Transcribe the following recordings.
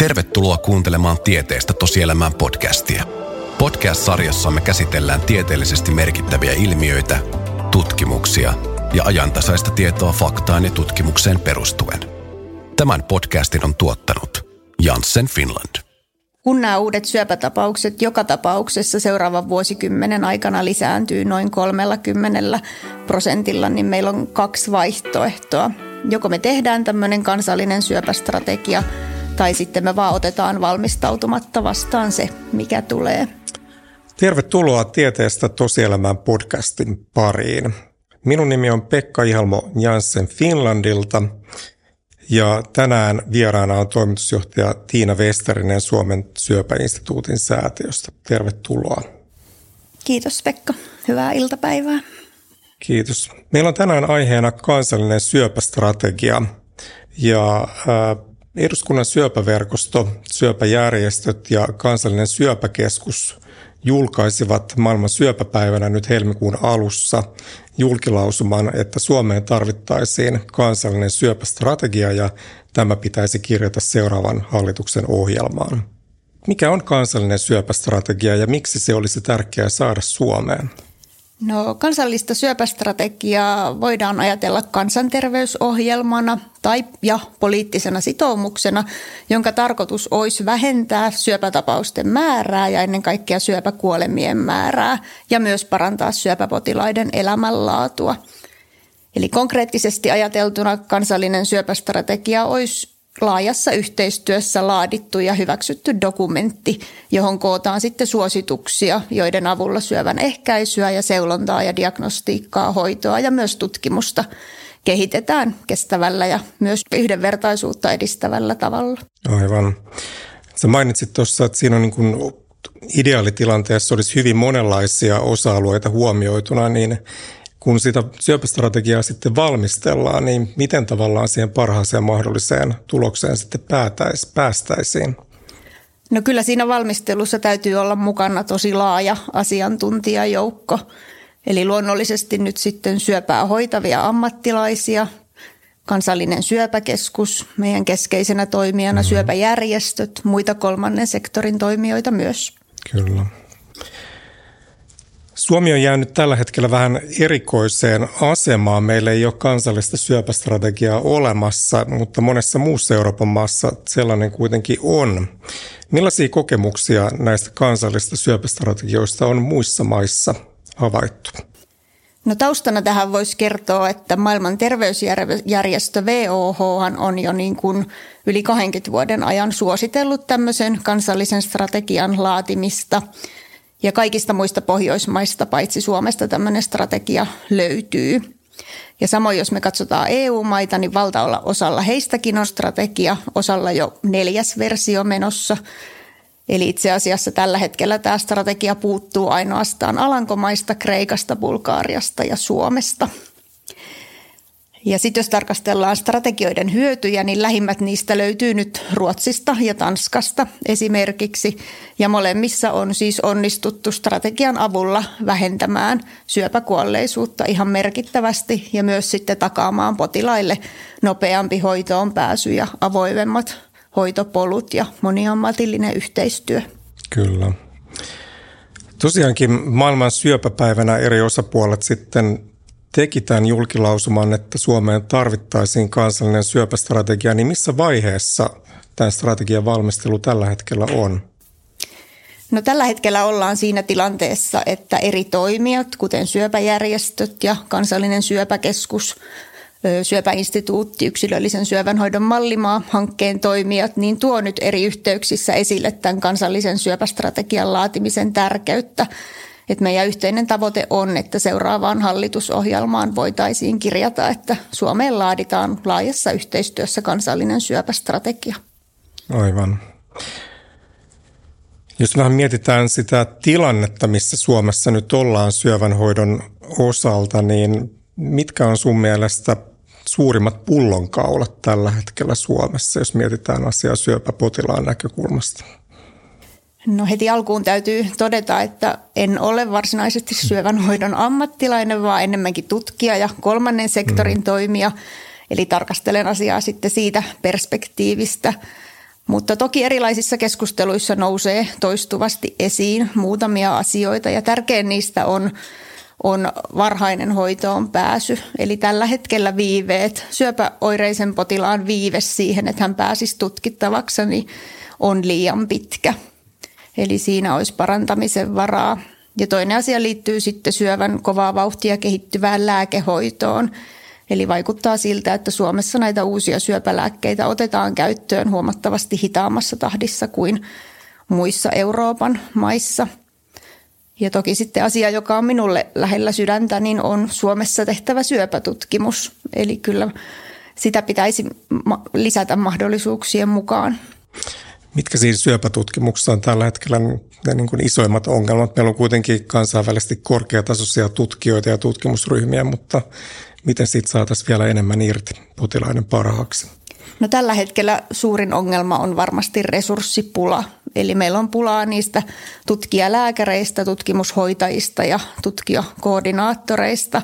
Tervetuloa kuuntelemaan Tieteestä tosielämään podcastia. Podcast-sarjassamme käsitellään tieteellisesti merkittäviä ilmiöitä, tutkimuksia ja ajantasaista tietoa faktaan ja tutkimukseen perustuen. Tämän podcastin on tuottanut Janssen Finland. Kun nämä uudet syöpätapaukset joka tapauksessa seuraavan vuosikymmenen aikana lisääntyy noin 30 prosentilla, niin meillä on kaksi vaihtoehtoa. Joko me tehdään tämmöinen kansallinen syöpästrategia – tai sitten me vaan otetaan valmistautumatta vastaan se, mikä tulee. Tervetuloa Tieteestä tosielämään podcastin pariin. Minun nimi on Pekka Ihalmo Janssen Finlandilta ja tänään vieraana on toimitusjohtaja Tiina Westerinen Suomen syöpäinstituutin säätiöstä. Tervetuloa. Kiitos Pekka. Hyvää iltapäivää. Kiitos. Meillä on tänään aiheena kansallinen syöpästrategia ja Eduskunnan syöpäverkosto, syöpäjärjestöt ja kansallinen syöpäkeskus julkaisivat maailman syöpäpäivänä nyt helmikuun alussa julkilausuman, että Suomeen tarvittaisiin kansallinen syöpästrategia ja tämä pitäisi kirjata seuraavan hallituksen ohjelmaan. Mikä on kansallinen syöpästrategia ja miksi se olisi tärkeää saada Suomeen? No, kansallista syöpästrategiaa voidaan ajatella kansanterveysohjelmana tai ja poliittisena sitoumuksena, jonka tarkoitus olisi vähentää syöpätapausten määrää ja ennen kaikkea syöpäkuolemien määrää ja myös parantaa syöpäpotilaiden elämänlaatua. Eli konkreettisesti ajateltuna kansallinen syöpästrategia olisi laajassa yhteistyössä laadittu ja hyväksytty dokumentti, johon kootaan sitten suosituksia, joiden avulla syövän ehkäisyä ja seulontaa ja diagnostiikkaa, hoitoa ja myös tutkimusta kehitetään kestävällä ja myös yhdenvertaisuutta edistävällä tavalla. Aivan. Sä mainitsit tuossa, että siinä on niin kuin ideaalitilanteessa olisi hyvin monenlaisia osa-alueita huomioituna, niin kun sitä syöpästrategiaa sitten valmistellaan, niin miten tavallaan siihen parhaaseen mahdolliseen tulokseen sitten päästäisiin? No kyllä siinä valmistelussa täytyy olla mukana tosi laaja asiantuntijajoukko. Eli luonnollisesti nyt sitten syöpää hoitavia ammattilaisia, kansallinen syöpäkeskus, meidän keskeisenä toimijana mm-hmm. syöpäjärjestöt, muita kolmannen sektorin toimijoita myös. Kyllä. Suomi on jäänyt tällä hetkellä vähän erikoiseen asemaan. Meillä ei ole kansallista syöpästrategiaa olemassa, mutta monessa muussa Euroopan maassa sellainen kuitenkin on. Millaisia kokemuksia näistä kansallisista syöpästrategioista on muissa maissa havaittu? No taustana tähän voisi kertoa, että maailman terveysjärjestö WHO on jo niin kuin yli 20 vuoden ajan suositellut tämmöisen kansallisen strategian laatimista – ja kaikista muista Pohjoismaista, paitsi Suomesta, tämmöinen strategia löytyy. Ja samoin, jos me katsotaan EU-maita, niin valtaolla osalla heistäkin on strategia, osalla jo neljäs versio menossa. Eli itse asiassa tällä hetkellä tämä strategia puuttuu ainoastaan Alankomaista, Kreikasta, Bulgaariasta ja Suomesta – ja sitten jos tarkastellaan strategioiden hyötyjä, niin lähimmät niistä löytyy nyt Ruotsista ja Tanskasta esimerkiksi. Ja molemmissa on siis onnistuttu strategian avulla vähentämään syöpäkuolleisuutta ihan merkittävästi ja myös sitten takaamaan potilaille nopeampi hoitoon pääsy ja avoimemmat hoitopolut ja moniammatillinen yhteistyö. Kyllä. Tosiaankin maailman syöpäpäivänä eri osapuolet sitten teki tämän julkilausuman, että Suomeen tarvittaisiin kansallinen syöpästrategia, niin missä vaiheessa tämän strategian valmistelu tällä hetkellä on? No tällä hetkellä ollaan siinä tilanteessa, että eri toimijat, kuten syöpäjärjestöt ja kansallinen syöpäkeskus, syöpäinstituutti, yksilöllisen syövänhoidon mallimaa hankkeen toimijat, niin tuo nyt eri yhteyksissä esille tämän kansallisen syöpästrategian laatimisen tärkeyttä että meidän yhteinen tavoite on, että seuraavaan hallitusohjelmaan voitaisiin kirjata, että Suomeen laaditaan laajassa yhteistyössä kansallinen syöpästrategia. Aivan. Jos vähän mietitään sitä tilannetta, missä Suomessa nyt ollaan syövänhoidon osalta, niin mitkä on sun mielestä suurimmat pullonkaulat tällä hetkellä Suomessa, jos mietitään asiaa syöpäpotilaan näkökulmasta? No heti alkuun täytyy todeta, että en ole varsinaisesti syövänhoidon ammattilainen, vaan enemmänkin tutkija ja kolmannen sektorin mm. toimija. Eli tarkastelen asiaa sitten siitä perspektiivistä. Mutta toki erilaisissa keskusteluissa nousee toistuvasti esiin muutamia asioita ja tärkein niistä on, on varhainen hoitoon pääsy. Eli tällä hetkellä viiveet, syöpäoireisen potilaan viive siihen, että hän pääsisi tutkittavaksi, niin on liian pitkä. Eli siinä olisi parantamisen varaa. Ja toinen asia liittyy sitten syövän kovaa vauhtia kehittyvään lääkehoitoon. Eli vaikuttaa siltä, että Suomessa näitä uusia syöpälääkkeitä otetaan käyttöön huomattavasti hitaammassa tahdissa kuin muissa Euroopan maissa. Ja toki sitten asia, joka on minulle lähellä sydäntä, niin on Suomessa tehtävä syöpätutkimus. Eli kyllä sitä pitäisi lisätä mahdollisuuksien mukaan. Mitkä siinä syöpätutkimuksessa on tällä hetkellä ne niin kuin isoimmat ongelmat? Meillä on kuitenkin kansainvälisesti korkeatasoisia tutkijoita ja tutkimusryhmiä, mutta miten siitä saataisiin vielä enemmän irti potilaiden parhaaksi? No tällä hetkellä suurin ongelma on varmasti resurssipula. Eli meillä on pulaa niistä tutkijalääkäreistä, tutkimushoitajista ja tutkijakoordinaattoreista.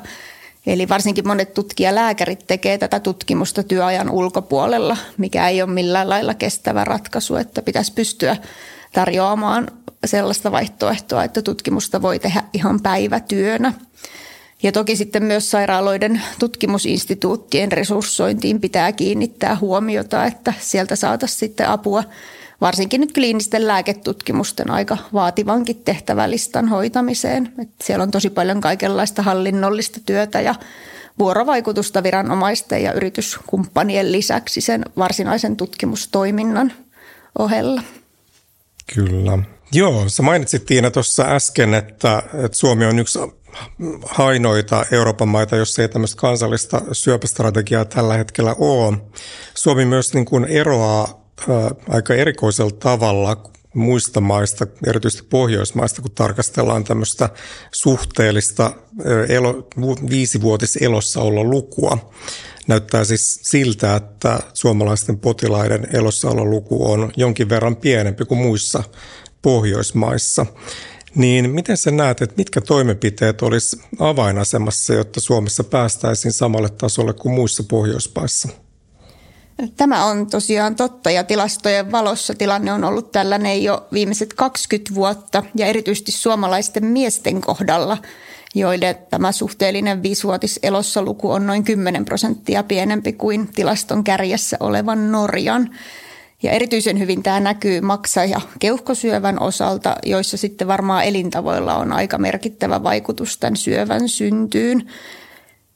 Eli varsinkin monet tutkijalääkärit tekee tätä tutkimusta työajan ulkopuolella, mikä ei ole millään lailla kestävä ratkaisu, että pitäisi pystyä tarjoamaan sellaista vaihtoehtoa, että tutkimusta voi tehdä ihan päivätyönä. Ja toki sitten myös sairaaloiden tutkimusinstituuttien resurssointiin pitää kiinnittää huomiota, että sieltä saataisiin sitten apua varsinkin nyt kliinisten lääketutkimusten aika vaativankin tehtävälistan hoitamiseen. että siellä on tosi paljon kaikenlaista hallinnollista työtä ja vuorovaikutusta viranomaisten ja yrityskumppanien lisäksi sen varsinaisen tutkimustoiminnan ohella. Kyllä. Joo, sä mainitsit Tiina tuossa äsken, että, että Suomi on yksi hainoita Euroopan maita, jossa ei tämmöistä kansallista syöpästrategiaa tällä hetkellä ole. Suomi myös niin kuin eroaa aika erikoisella tavalla muista maista, erityisesti Pohjoismaista, kun tarkastellaan tämmöistä suhteellista elo, viisivuotis lukua. Näyttää siis siltä, että suomalaisten potilaiden luku on jonkin verran pienempi kuin muissa Pohjoismaissa. Niin miten sä näet, että mitkä toimenpiteet olisi avainasemassa, jotta Suomessa päästäisiin samalle tasolle kuin muissa Pohjoismaissa? Tämä on tosiaan totta ja tilastojen valossa tilanne on ollut tällainen jo viimeiset 20 vuotta ja erityisesti suomalaisten miesten kohdalla, joille tämä suhteellinen viisivuotis luku on noin 10 prosenttia pienempi kuin tilaston kärjessä olevan Norjan. Ja erityisen hyvin tämä näkyy maksa- ja keuhkosyövän osalta, joissa sitten varmaan elintavoilla on aika merkittävä vaikutus tämän syövän syntyyn.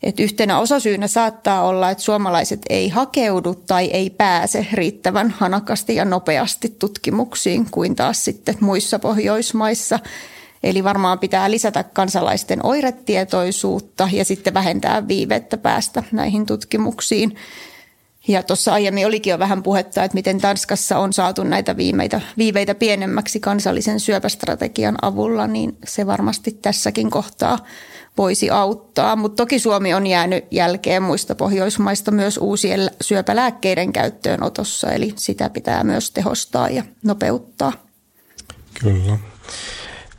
Et yhtenä osasyynä saattaa olla, että suomalaiset ei hakeudu tai ei pääse riittävän hanakasti ja nopeasti tutkimuksiin kuin taas sitten muissa Pohjoismaissa. Eli varmaan pitää lisätä kansalaisten oiretietoisuutta ja sitten vähentää viivettä päästä näihin tutkimuksiin. Ja tuossa aiemmin olikin jo vähän puhetta, että miten Tanskassa on saatu näitä viimeitä, viiveitä pienemmäksi kansallisen syöpästrategian avulla, niin se varmasti tässäkin kohtaa voisi auttaa. Mutta toki Suomi on jäänyt jälkeen muista Pohjoismaista myös uusien syöpälääkkeiden käyttöönotossa, eli sitä pitää myös tehostaa ja nopeuttaa. Kyllä.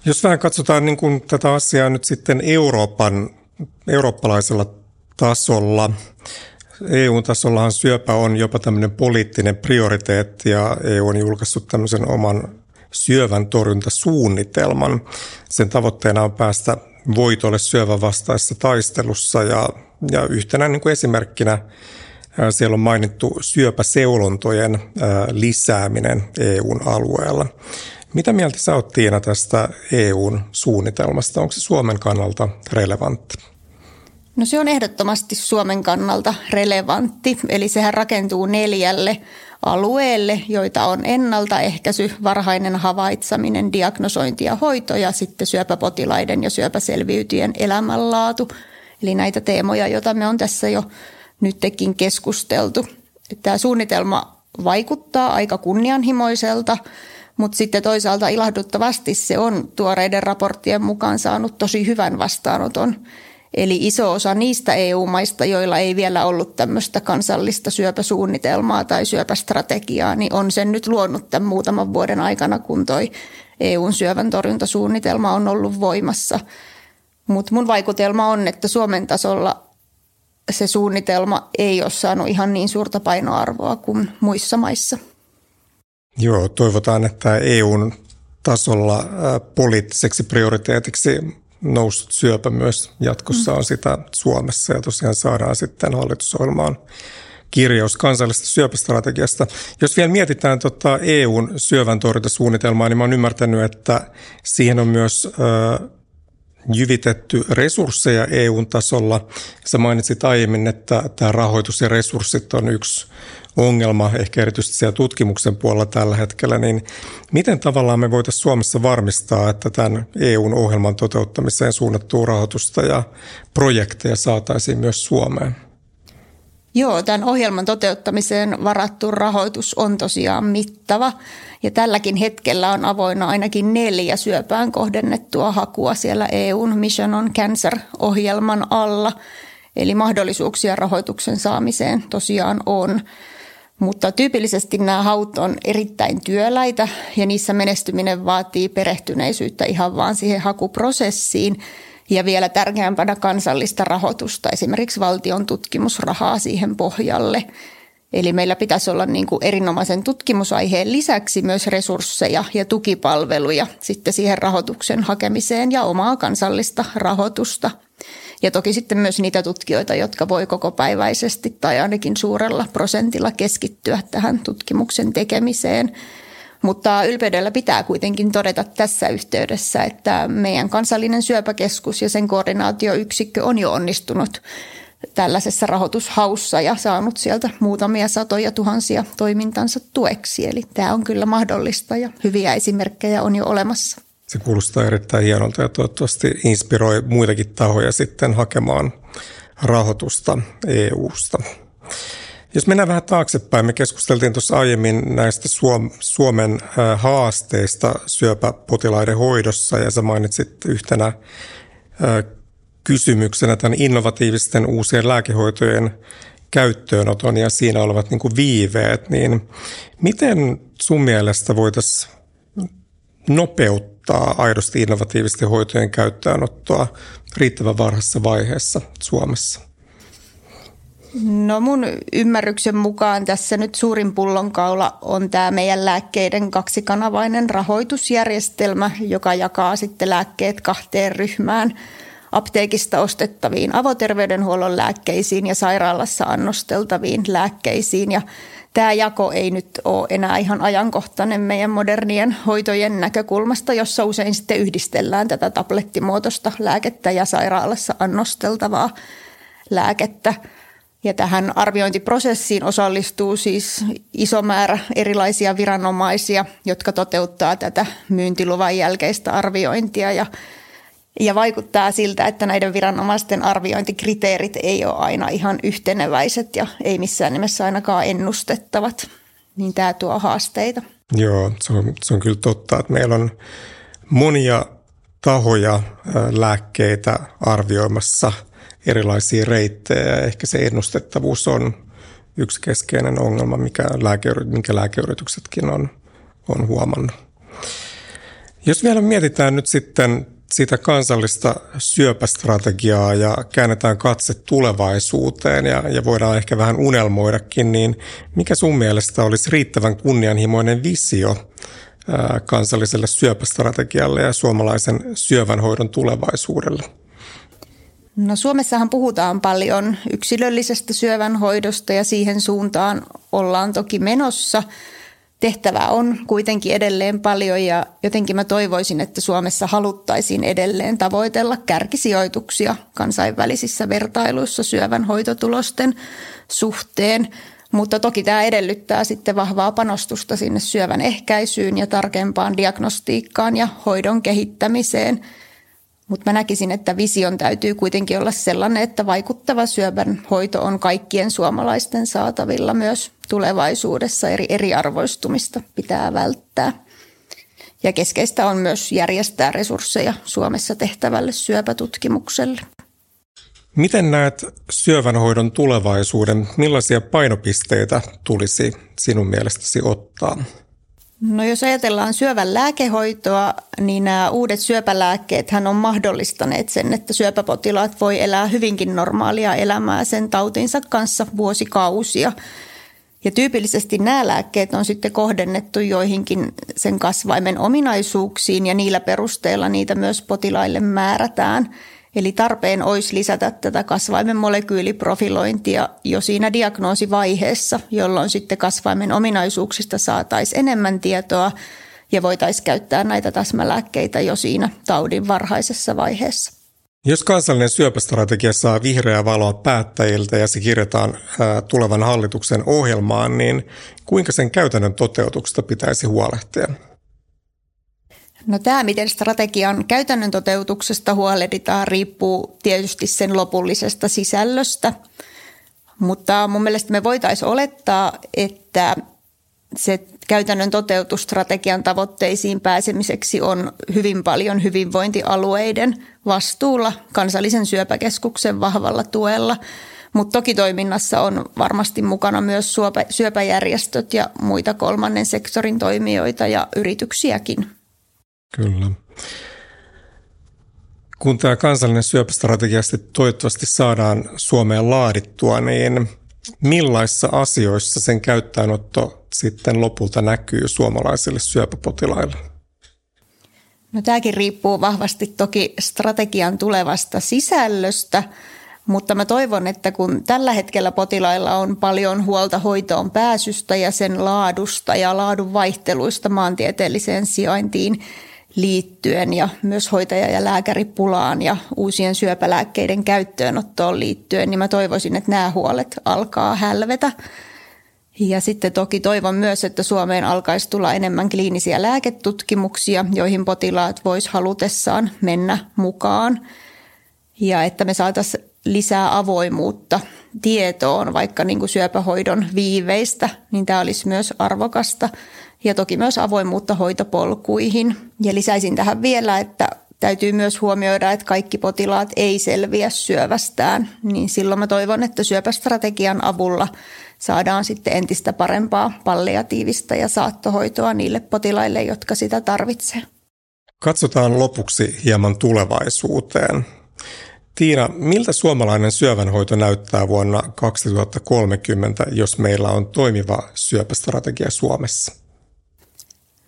Jos vähän katsotaan niin kuin tätä asiaa nyt sitten Euroopan, eurooppalaisella tasolla, EU-tasollahan syöpä on jopa tämmöinen poliittinen prioriteetti ja EU on julkaissut tämmöisen oman syövän torjuntasuunnitelman. Sen tavoitteena on päästä voitolle syövän vastaisessa taistelussa ja, ja yhtenä niin kuin esimerkkinä siellä on mainittu syöpäseulontojen lisääminen EUn alueella. Mitä mieltä sä oot Tiina tästä EUn suunnitelmasta? Onko se Suomen kannalta relevantti? No se on ehdottomasti Suomen kannalta relevantti, eli sehän rakentuu neljälle alueelle, joita on ennaltaehkäisy, varhainen havaitseminen, diagnosointi ja hoito ja sitten syöpäpotilaiden ja syöpäselviytyjen elämänlaatu. Eli näitä teemoja, joita me on tässä jo nytkin keskusteltu. Tämä suunnitelma vaikuttaa aika kunnianhimoiselta, mutta sitten toisaalta ilahduttavasti se on tuoreiden raporttien mukaan saanut tosi hyvän vastaanoton. Eli iso osa niistä EU-maista, joilla ei vielä ollut tämmöistä kansallista syöpäsuunnitelmaa tai syöpästrategiaa, niin on sen nyt luonut tämän muutaman vuoden aikana, kun toi EUn syövän torjuntasuunnitelma on ollut voimassa. Mutta mun vaikutelma on, että Suomen tasolla se suunnitelma ei ole saanut ihan niin suurta painoarvoa kuin muissa maissa. Joo, toivotaan, että EUn tasolla poliittiseksi prioriteetiksi noussut syöpä myös jatkossa on sitä Suomessa ja tosiaan saadaan sitten hallitusohjelmaan kirjaus kansallisesta syöpästrategiasta. Jos vielä mietitään tota EUn syövän torjuntasuunnitelmaa, niin mä oon ymmärtänyt, että siihen on myös ö, jyvitetty resursseja EUn tasolla. Sä mainitsit aiemmin, että tämä rahoitus ja resurssit on yksi ongelma, ehkä erityisesti siellä tutkimuksen puolella tällä hetkellä, niin miten tavallaan me voitaisiin Suomessa varmistaa, että tämän EUn ohjelman toteuttamiseen suunnattua rahoitusta ja projekteja saataisiin myös Suomeen? Joo, tämän ohjelman toteuttamiseen varattu rahoitus on tosiaan mittava ja tälläkin hetkellä on avoinna ainakin neljä syöpään kohdennettua hakua siellä EUn Mission on Cancer-ohjelman alla. Eli mahdollisuuksia rahoituksen saamiseen tosiaan on. Mutta tyypillisesti nämä haut on erittäin työläitä ja niissä menestyminen vaatii perehtyneisyyttä ihan vaan siihen hakuprosessiin ja vielä tärkeämpänä kansallista rahoitusta, esimerkiksi valtion tutkimusrahaa siihen pohjalle. Eli meillä pitäisi olla niin kuin erinomaisen tutkimusaiheen lisäksi myös resursseja ja tukipalveluja sitten siihen rahoituksen hakemiseen ja omaa kansallista rahoitusta – ja toki sitten myös niitä tutkijoita, jotka voi kokopäiväisesti tai ainakin suurella prosentilla keskittyä tähän tutkimuksen tekemiseen. Mutta ylpeydellä pitää kuitenkin todeta tässä yhteydessä, että meidän kansallinen syöpäkeskus ja sen koordinaatioyksikkö on jo onnistunut tällaisessa rahoitushaussa ja saanut sieltä muutamia satoja tuhansia toimintansa tueksi. Eli tämä on kyllä mahdollista ja hyviä esimerkkejä on jo olemassa. Se kuulostaa erittäin hienolta ja toivottavasti inspiroi muitakin tahoja sitten hakemaan rahoitusta EU-sta. Jos mennään vähän taaksepäin, me keskusteltiin tuossa aiemmin näistä Suomen haasteista syöpäpotilaiden hoidossa ja sä mainitsit yhtenä kysymyksenä tämän innovatiivisten uusien lääkehoitojen käyttöönoton ja siinä olevat niin kuin viiveet, niin miten sun mielestä voitaisiin nopeuttaa aidosti innovatiivisten hoitojen käyttöönottoa riittävän varhaisessa vaiheessa Suomessa? No mun ymmärryksen mukaan tässä nyt suurin pullonkaula on tämä meidän lääkkeiden kaksikanavainen rahoitusjärjestelmä, joka jakaa sitten lääkkeet kahteen ryhmään apteekista ostettaviin avoterveydenhuollon lääkkeisiin ja sairaalassa annosteltaviin lääkkeisiin. Ja tämä jako ei nyt ole enää ihan ajankohtainen meidän modernien hoitojen näkökulmasta, jossa usein sitten yhdistellään tätä tablettimuotoista lääkettä ja sairaalassa annosteltavaa lääkettä. Ja tähän arviointiprosessiin osallistuu siis iso määrä erilaisia viranomaisia, jotka toteuttaa tätä myyntiluvan jälkeistä arviointia ja ja vaikuttaa siltä, että näiden viranomaisten arviointikriteerit ei ole aina ihan yhteneväiset ja ei missään nimessä ainakaan ennustettavat. Niin tämä tuo haasteita. Joo, se on, se on kyllä totta, että meillä on monia tahoja lääkkeitä arvioimassa erilaisia reittejä ehkä se ennustettavuus on yksi keskeinen ongelma, mikä lääke, minkä lääkeyrityksetkin on, on huomannut. Jos vielä mietitään nyt sitten sitä kansallista syöpästrategiaa ja käännetään katse tulevaisuuteen ja, ja voidaan ehkä vähän unelmoidakin, niin mikä sun mielestä olisi riittävän kunnianhimoinen visio kansalliselle syöpästrategialle ja suomalaisen syövänhoidon tulevaisuudelle? No Suomessahan puhutaan paljon yksilöllisestä syövänhoidosta ja siihen suuntaan ollaan toki menossa – tehtävää on kuitenkin edelleen paljon ja jotenkin mä toivoisin, että Suomessa haluttaisiin edelleen tavoitella kärkisijoituksia kansainvälisissä vertailuissa syövän hoitotulosten suhteen. Mutta toki tämä edellyttää sitten vahvaa panostusta sinne syövän ehkäisyyn ja tarkempaan diagnostiikkaan ja hoidon kehittämiseen – mutta mä näkisin, että vision täytyy kuitenkin olla sellainen, että vaikuttava syövän hoito on kaikkien suomalaisten saatavilla myös tulevaisuudessa. Eri eriarvoistumista pitää välttää. Ja keskeistä on myös järjestää resursseja Suomessa tehtävälle syöpätutkimukselle. Miten näet syövänhoidon tulevaisuuden? Millaisia painopisteitä tulisi sinun mielestäsi ottaa? No jos ajatellaan syövän lääkehoitoa, niin nämä uudet syöpälääkkeet hän on mahdollistaneet sen, että syöpäpotilaat voi elää hyvinkin normaalia elämää sen tautinsa kanssa vuosikausia. Ja tyypillisesti nämä lääkkeet on sitten kohdennettu joihinkin sen kasvaimen ominaisuuksiin ja niillä perusteella niitä myös potilaille määrätään. Eli tarpeen olisi lisätä tätä kasvaimen molekyyliprofilointia jo siinä diagnoosivaiheessa, jolloin sitten kasvaimen ominaisuuksista saataisiin enemmän tietoa ja voitaisiin käyttää näitä täsmälääkkeitä jo siinä taudin varhaisessa vaiheessa. Jos kansallinen syöpästrategia saa vihreää valoa päättäjiltä ja se kirjataan tulevan hallituksen ohjelmaan, niin kuinka sen käytännön toteutuksesta pitäisi huolehtia? No tämä, miten strategian käytännön toteutuksesta huolehditaan, riippuu tietysti sen lopullisesta sisällöstä. Mutta mun mielestä me voitaisiin olettaa, että se käytännön toteutusstrategian tavoitteisiin pääsemiseksi on hyvin paljon hyvinvointialueiden vastuulla kansallisen syöpäkeskuksen vahvalla tuella. Mutta toki toiminnassa on varmasti mukana myös syöpäjärjestöt ja muita kolmannen sektorin toimijoita ja yrityksiäkin. Kyllä. Kun tämä kansallinen syöpästrategia toivottavasti saadaan Suomeen laadittua, niin millaisissa asioissa sen käyttäänotto sitten lopulta näkyy suomalaisille syöpäpotilaille? No tämäkin riippuu vahvasti toki strategian tulevasta sisällöstä, mutta mä toivon, että kun tällä hetkellä potilailla on paljon huolta hoitoon pääsystä ja sen laadusta ja laadun vaihteluista maantieteelliseen sijaintiin, liittyen ja myös hoitaja- ja lääkäripulaan ja uusien syöpälääkkeiden käyttöönottoon liittyen, niin mä toivoisin, että nämä huolet alkaa hälvetä. Ja sitten toki toivon myös, että Suomeen alkaisi tulla enemmän kliinisiä lääketutkimuksia, joihin potilaat vois halutessaan mennä mukaan. Ja että me saataisiin lisää avoimuutta tietoon vaikka niin kuin syöpähoidon viiveistä, niin tämä olisi myös arvokasta ja toki myös avoimuutta hoitopolkuihin. Ja lisäisin tähän vielä, että täytyy myös huomioida, että kaikki potilaat ei selviä syövästään, niin silloin mä toivon, että syöpästrategian avulla saadaan sitten entistä parempaa palliatiivista ja saattohoitoa niille potilaille, jotka sitä tarvitsevat. Katsotaan lopuksi hieman tulevaisuuteen. Tiina, miltä suomalainen syövänhoito näyttää vuonna 2030, jos meillä on toimiva syöpästrategia Suomessa?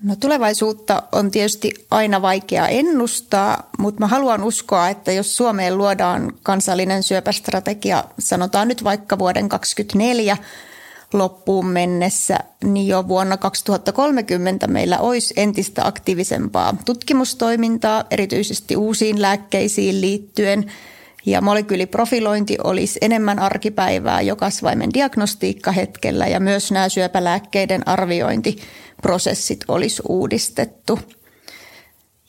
No tulevaisuutta on tietysti aina vaikea ennustaa, mutta mä haluan uskoa, että jos Suomeen luodaan kansallinen syöpästrategia, sanotaan nyt vaikka vuoden 2024 loppuun mennessä, niin jo vuonna 2030 meillä olisi entistä aktiivisempaa tutkimustoimintaa, erityisesti uusiin lääkkeisiin liittyen – ja molekyyliprofilointi olisi enemmän arkipäivää jo kasvaimen diagnostiikkahetkellä ja myös nämä syöpälääkkeiden arviointiprosessit olisi uudistettu.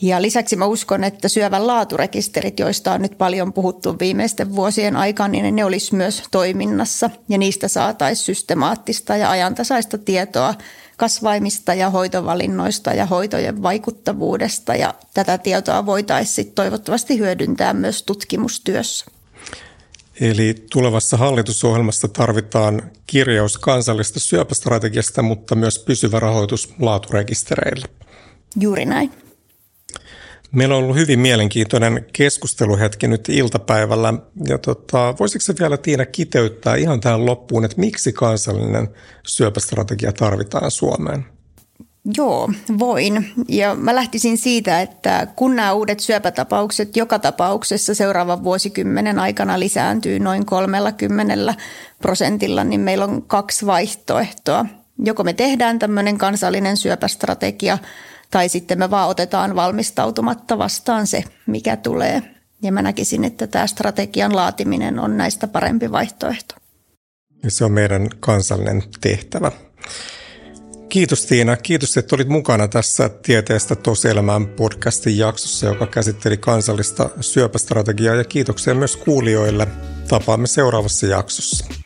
Ja lisäksi mä uskon, että syövän laaturekisterit, joista on nyt paljon puhuttu viimeisten vuosien aikana, niin ne olisi myös toiminnassa ja niistä saataisiin systemaattista ja ajantasaista tietoa kasvaimista ja hoitovalinnoista ja hoitojen vaikuttavuudesta ja tätä tietoa voitaisiin toivottavasti hyödyntää myös tutkimustyössä. Eli tulevassa hallitusohjelmassa tarvitaan kirjaus kansallista syöpästrategiasta, mutta myös pysyvä rahoitus laaturekistereille. Juuri näin. Meillä on ollut hyvin mielenkiintoinen keskusteluhetki nyt iltapäivällä. Ja tota, voisitko vielä Tiina kiteyttää ihan tähän loppuun, että miksi kansallinen syöpästrategia tarvitaan Suomeen? Joo, voin. Ja mä lähtisin siitä, että kun nämä uudet syöpätapaukset joka tapauksessa seuraavan vuosikymmenen aikana lisääntyy noin 30 prosentilla, niin meillä on kaksi vaihtoehtoa. Joko me tehdään tämmöinen kansallinen syöpästrategia – tai sitten me vaan otetaan valmistautumatta vastaan se, mikä tulee. Ja mä näkisin, että tämä strategian laatiminen on näistä parempi vaihtoehto. Se on meidän kansallinen tehtävä. Kiitos Tiina. Kiitos, että olit mukana tässä Tieteestä tosielämään podcastin jaksossa, joka käsitteli kansallista syöpästrategiaa. Ja kiitoksia myös kuulijoille. Tapaamme seuraavassa jaksossa.